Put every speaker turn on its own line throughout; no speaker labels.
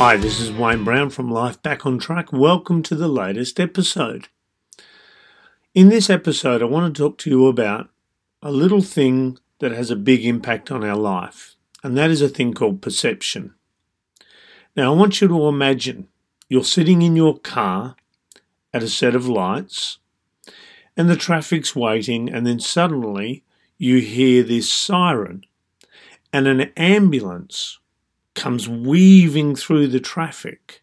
Hi, this is Wayne Brown from Life Back on Track. Welcome to the latest episode. In this episode, I want to talk to you about a little thing that has a big impact on our life, and that is a thing called perception. Now, I want you to imagine you're sitting in your car at a set of lights, and the traffic's waiting, and then suddenly you hear this siren, and an ambulance comes weaving through the traffic.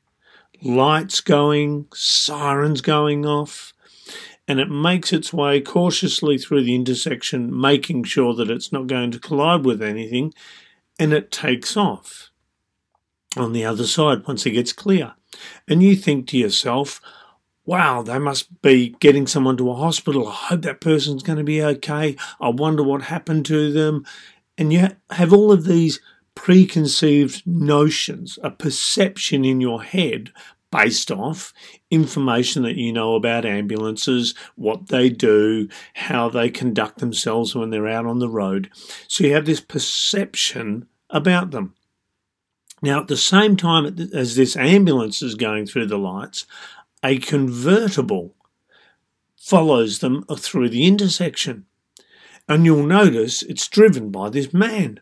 Lights going, sirens going off, and it makes its way cautiously through the intersection, making sure that it's not going to collide with anything, and it takes off on the other side once it gets clear. And you think to yourself, wow, they must be getting someone to a hospital. I hope that person's going to be okay. I wonder what happened to them. And you have all of these preconceived notions, a perception in your head based off information that you know about ambulances, what they do, how they conduct themselves when they're out on the road. So you have this perception about them. Now, at the same time as this ambulance is going through the lights, a convertible follows them through the intersection. And you'll notice it's driven by this man.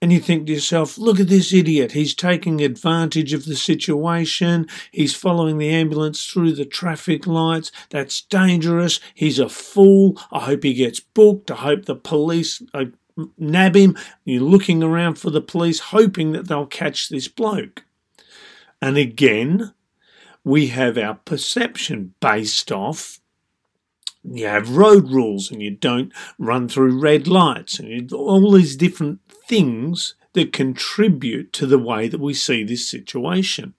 And you think to yourself, look at this idiot. He's taking advantage of the situation. He's following the ambulance through the traffic lights. That's dangerous. He's a fool. I hope he gets booked. I hope the police nab him. You're looking around for the police, hoping that they'll catch this bloke. And again, we have our perception based off you have road rules and you don't run through red lights and all these different things that contribute to the way that we see this situation.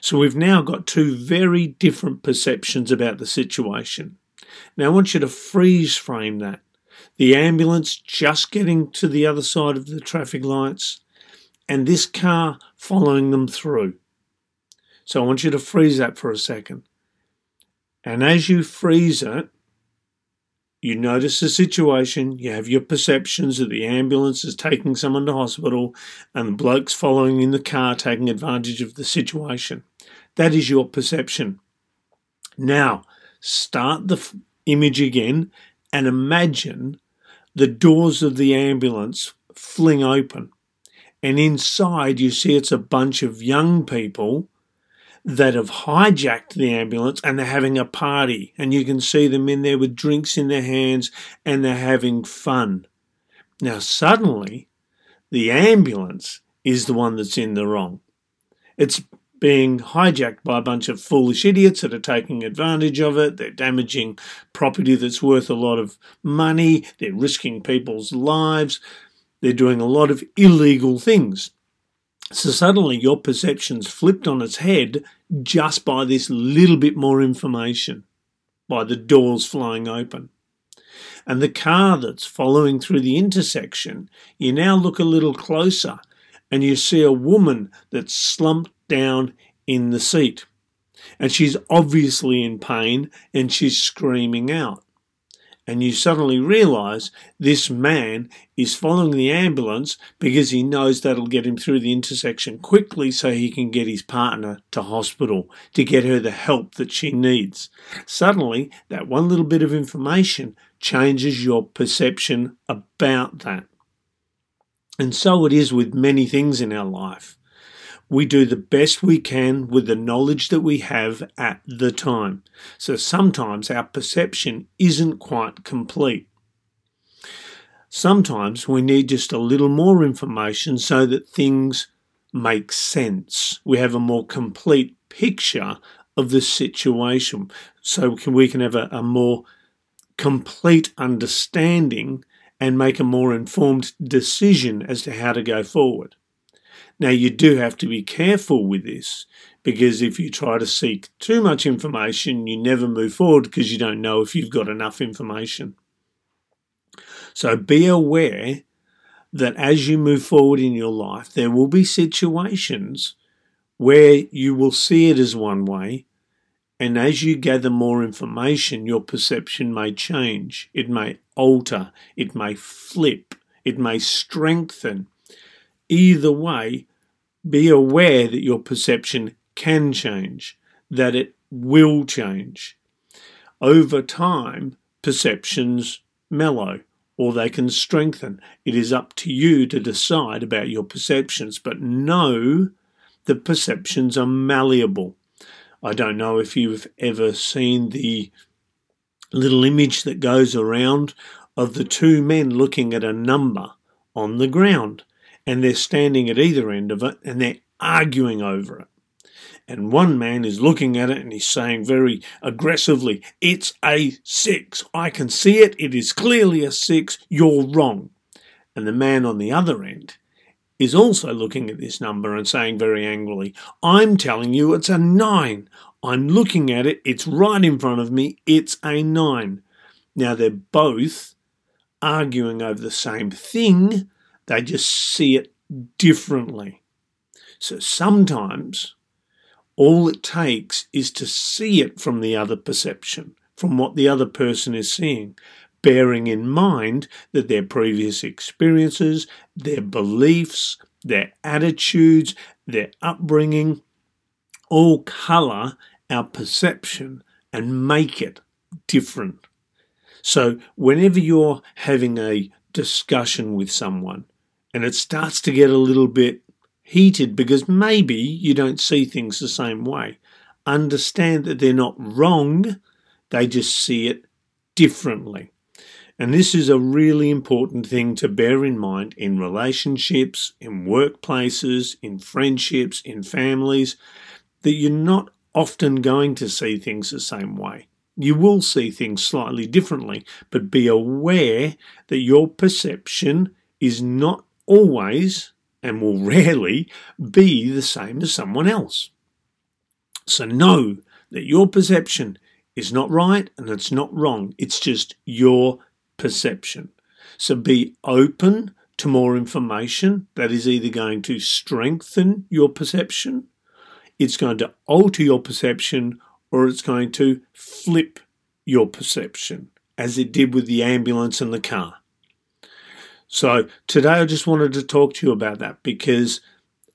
So we've now got two very different perceptions about the situation. Now I want you to freeze frame that. The ambulance just getting to the other side of the traffic lights and this car following them through. So I want you to freeze that for a second. And as you freeze it, you notice the situation, you have your perceptions that the ambulance is taking someone to hospital and the bloke's following in the car taking advantage of the situation. That is your perception. Now, start the f- image again and imagine the doors of the ambulance fling open. And inside, you see it's a bunch of young people that have hijacked the ambulance and they're having a party. And you can see them in there with drinks in their hands and they're having fun. Now, suddenly, the ambulance is the one that's in the wrong. It's being hijacked by a bunch of foolish idiots that are taking advantage of it. They're damaging property that's worth a lot of money. They're risking people's lives. They're doing a lot of illegal things. So suddenly your perception's flipped on its head just by this little bit more information, by the doors flying open. And the car that's following through the intersection, you now look a little closer and you see a woman that's slumped down in the seat. And she's obviously in pain and she's screaming out and you suddenly realize this man is following the ambulance because he knows that'll get him through the intersection quickly so he can get his partner to hospital to get her the help that she needs. Suddenly, that one little bit of information changes your perception about that. And so it is with many things in our life we do the best we can with the knowledge that we have at the time. So sometimes our perception isn't quite complete. Sometimes we need just a little more information so that things make sense. We have a more complete picture of the situation so we can, have a, a more complete understanding and make a more informed decision as to how to go forward. Now, you do have to be careful with this because if you try to seek too much information, you never move forward because you don't know if you've got enough information. So be aware that as you move forward in your life, there will be situations where you will see it as one way. And as you gather more information, your perception may change. It may alter. It may flip. It may strengthen Either way, be aware that your perception can change, that it will change. Over time, perceptions mellow or they can strengthen. It is up to you to decide about your perceptions, but know that perceptions are malleable. I don't know if you've ever seen the little image that goes around of the two men looking at a number on the ground, and they're standing at either end of it and they're arguing over it. And one man is looking at it and he's saying very aggressively, It's a six. I can see it. It is clearly a six. You're wrong. And the man on the other end is also looking at this number and saying very angrily, I'm telling you it's a nine. I'm looking at it. It's right in front of me. It's a nine. Now they're both arguing over the same thing. They just see it differently. So sometimes all it takes is to see it from the other perception, from what the other person is seeing, bearing in mind that their previous experiences, their beliefs, their attitudes, their upbringing all colour our perception and make it different. So, whenever you're having a discussion with someone and it starts to get a little bit heated because maybe you don't see things the same way. Understand that they're not wrong, they just see it differently. And this is a really important thing to bear in mind in relationships, in workplaces, in friendships, in families, that you're not often going to see things the same way. You will see things slightly differently, but be aware that your perception is not always and will rarely be the same as someone else. So know that your perception is not right and it's not wrong. It's just your perception. So be open to more information that is either going to strengthen your perception, it's going to alter your perception, or it's going to flip your perception, as it did with the ambulance and the car. So today I just wanted to talk to you about that because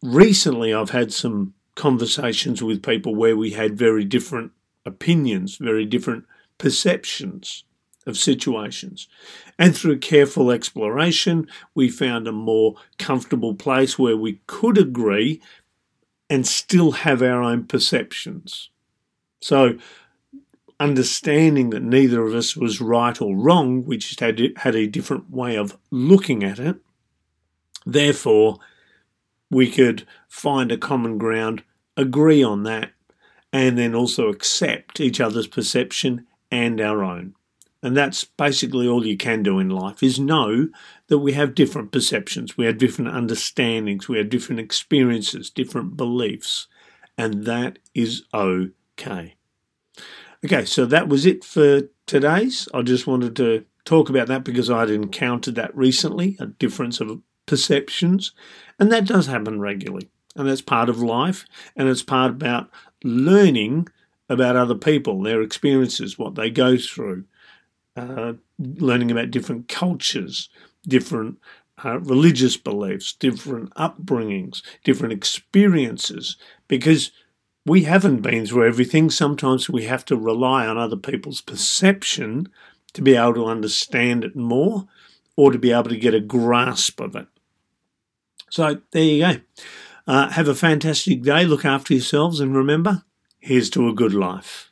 recently I've had some conversations with people where we had very different opinions, very different perceptions of situations. And through careful exploration, we found a more comfortable place where we could agree and still have our own perceptions. So understanding that neither of us was right or wrong, we just had, had a different way of looking at it. Therefore, we could find a common ground, agree on that, and then also accept each other's perception and our own. And that's basically all you can do in life is know that we have different perceptions, we have different understandings, we have different experiences, different beliefs, and that is okay. Okay, so that was it for today's. I just wanted to talk about that because I'd encountered that recently, a difference of perceptions, and that does happen regularly. And that's part of life, and it's part about learning about other people, their experiences, what they go through, uh, learning about different cultures, different uh, religious beliefs, different upbringings, different experiences, because we haven't been through everything. Sometimes we have to rely on other people's perception to be able to understand it more or to be able to get a grasp of it. So there you go. Uh, have a fantastic day. Look after yourselves and remember, here's to a good life.